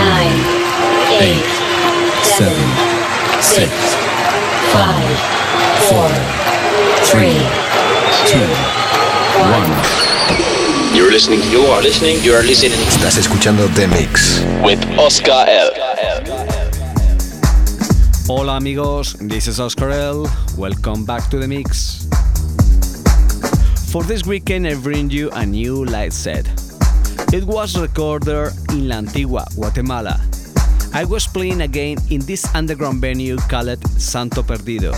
nine, eight, seven, six, five, four, three, two, one. You're listening, you are listening, you are listening. Estás escuchando The Mix. With Oscar L. Hola amigos, this is Oscar L. Welcome back to the mix. For this weekend, I bring you a new light set. It was recorded in La Antigua, Guatemala. I was playing again in this underground venue called Santo Perdido.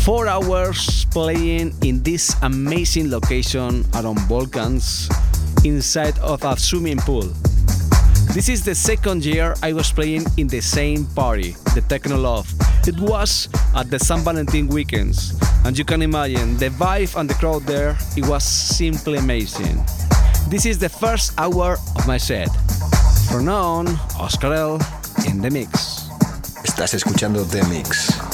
Four hours playing in this amazing location around volcans inside of a swimming pool. This is the second year I was playing in the same party, the Techno Love. It was at the San Valentin weekends, and you can imagine the vibe and the crowd there, it was simply amazing. This is the first hour of my set. For now on, Oscar L in the mix. Estás escuchando The mix.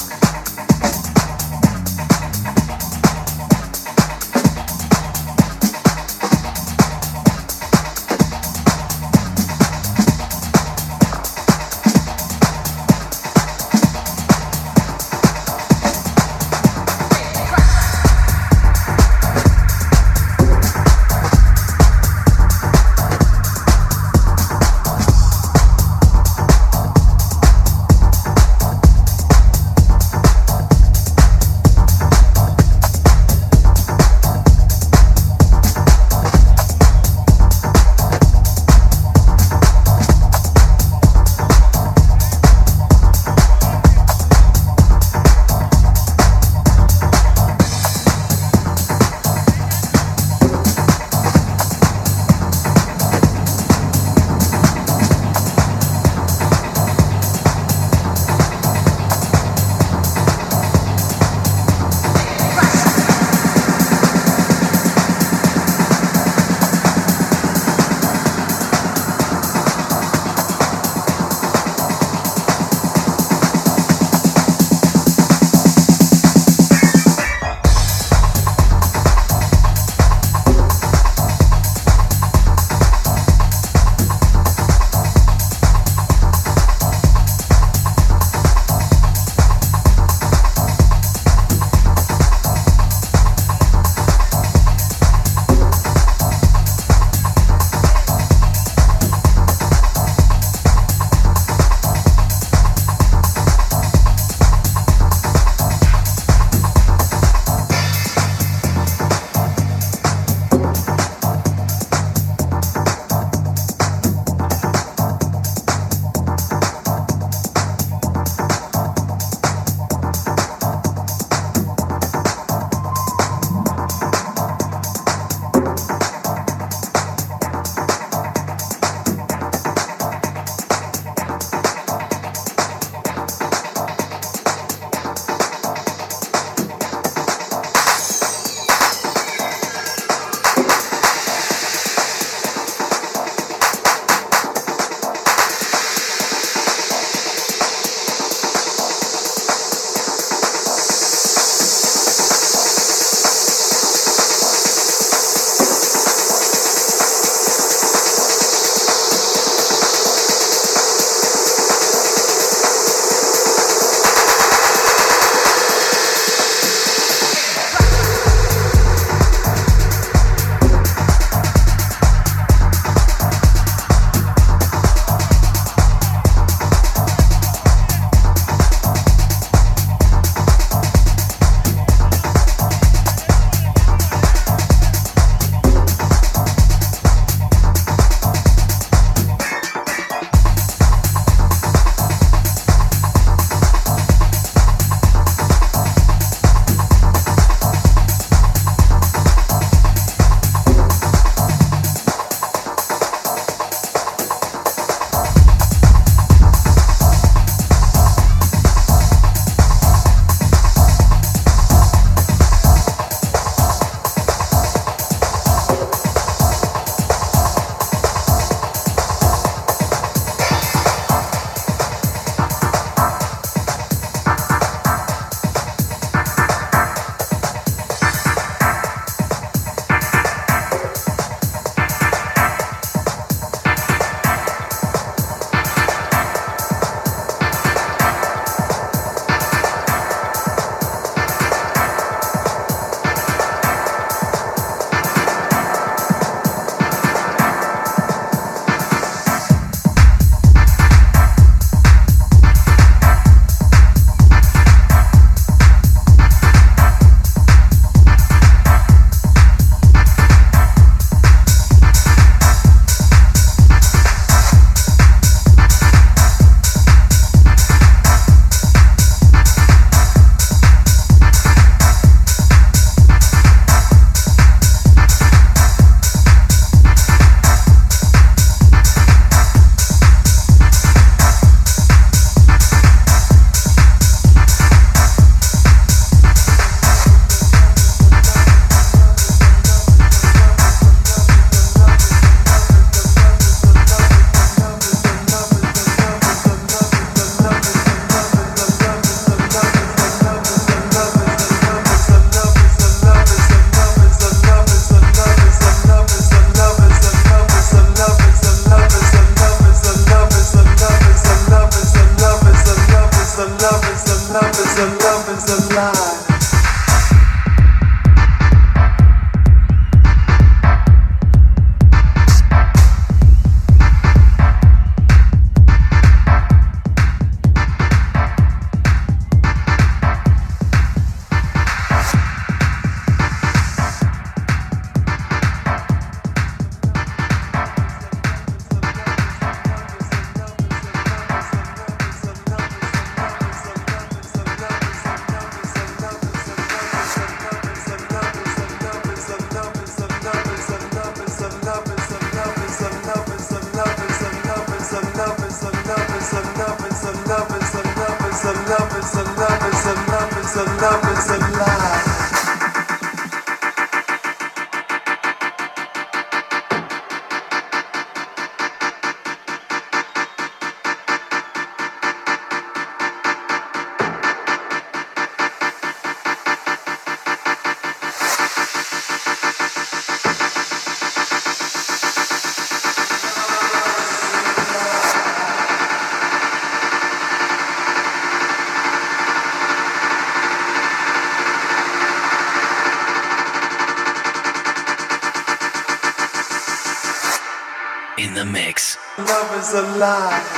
Is a lie.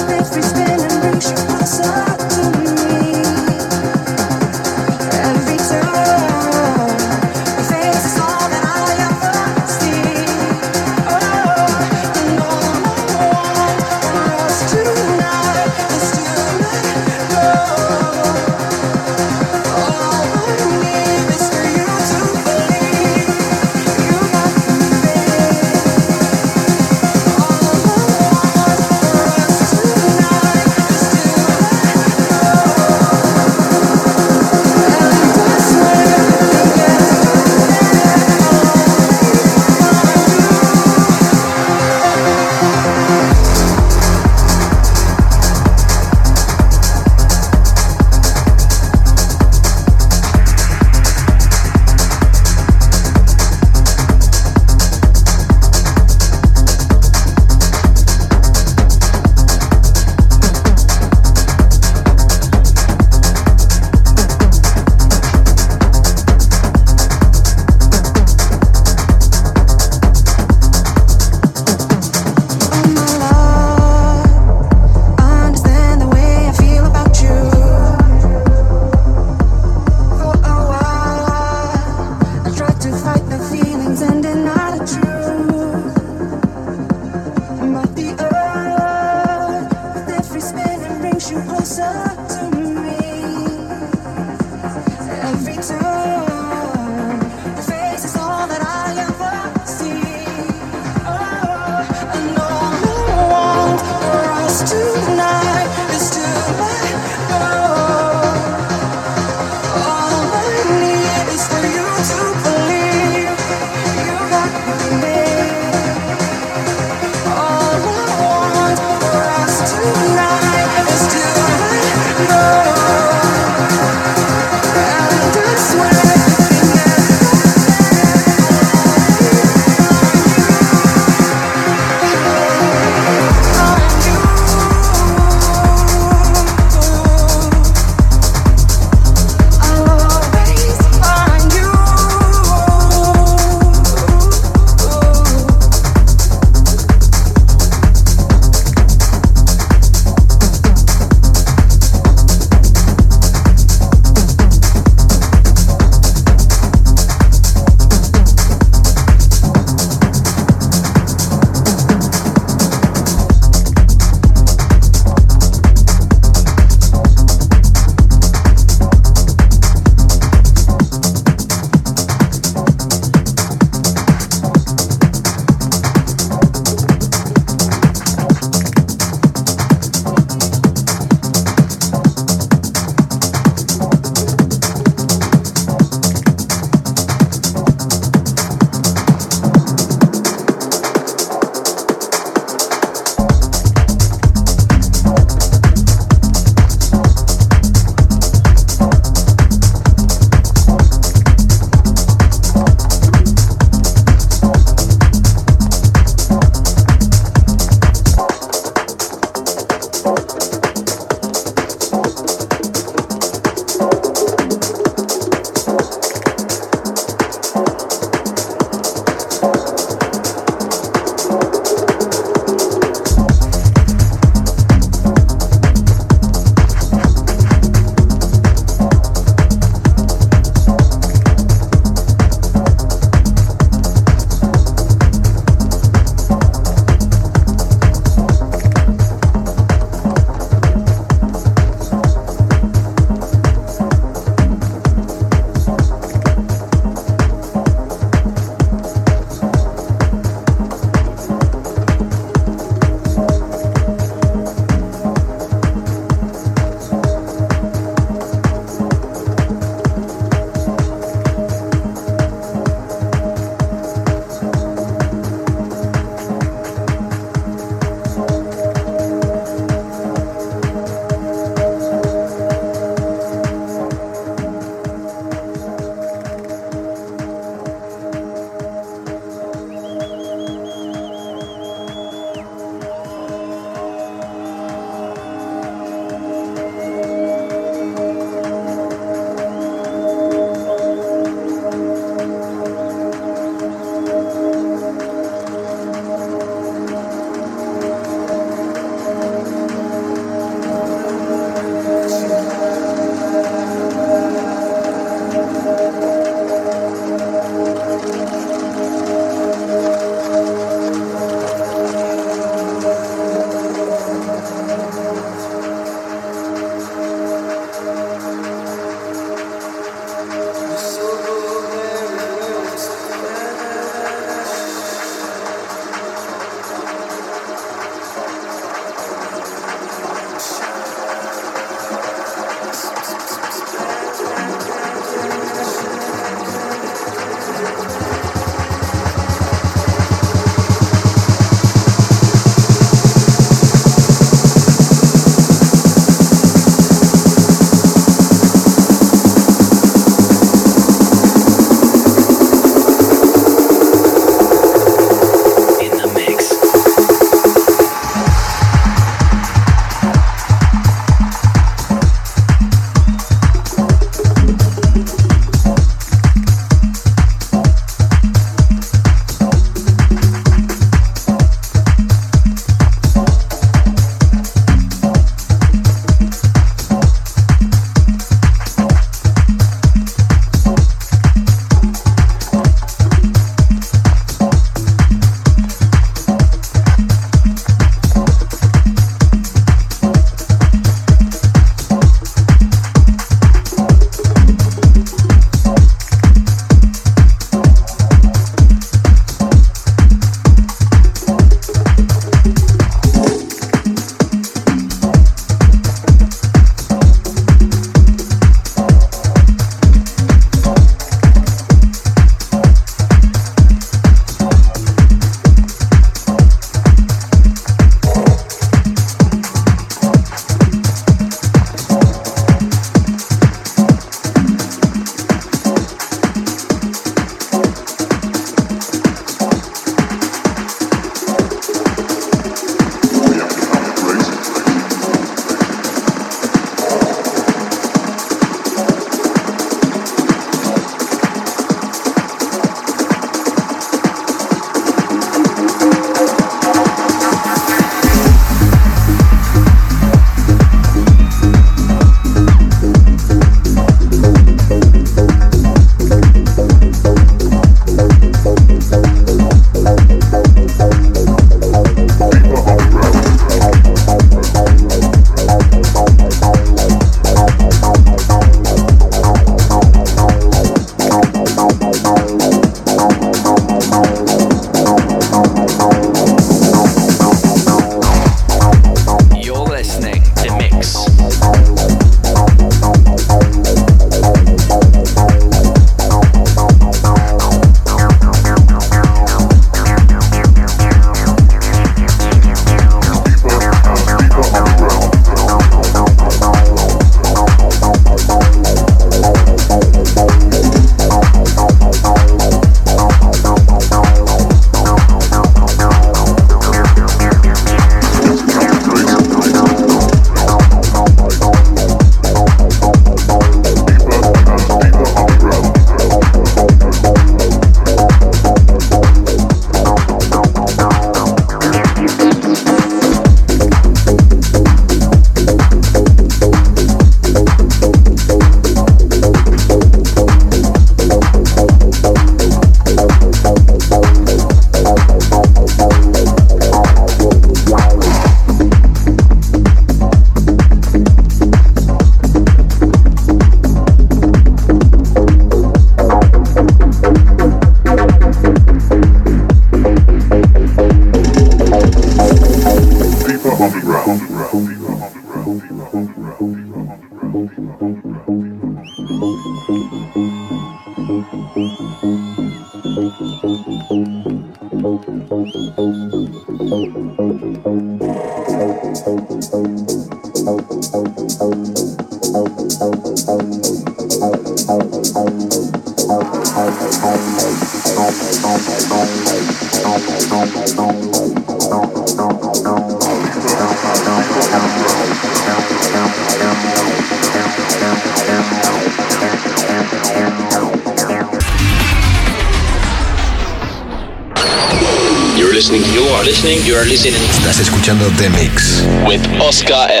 Estás escuchando The Mix. with Oscar L.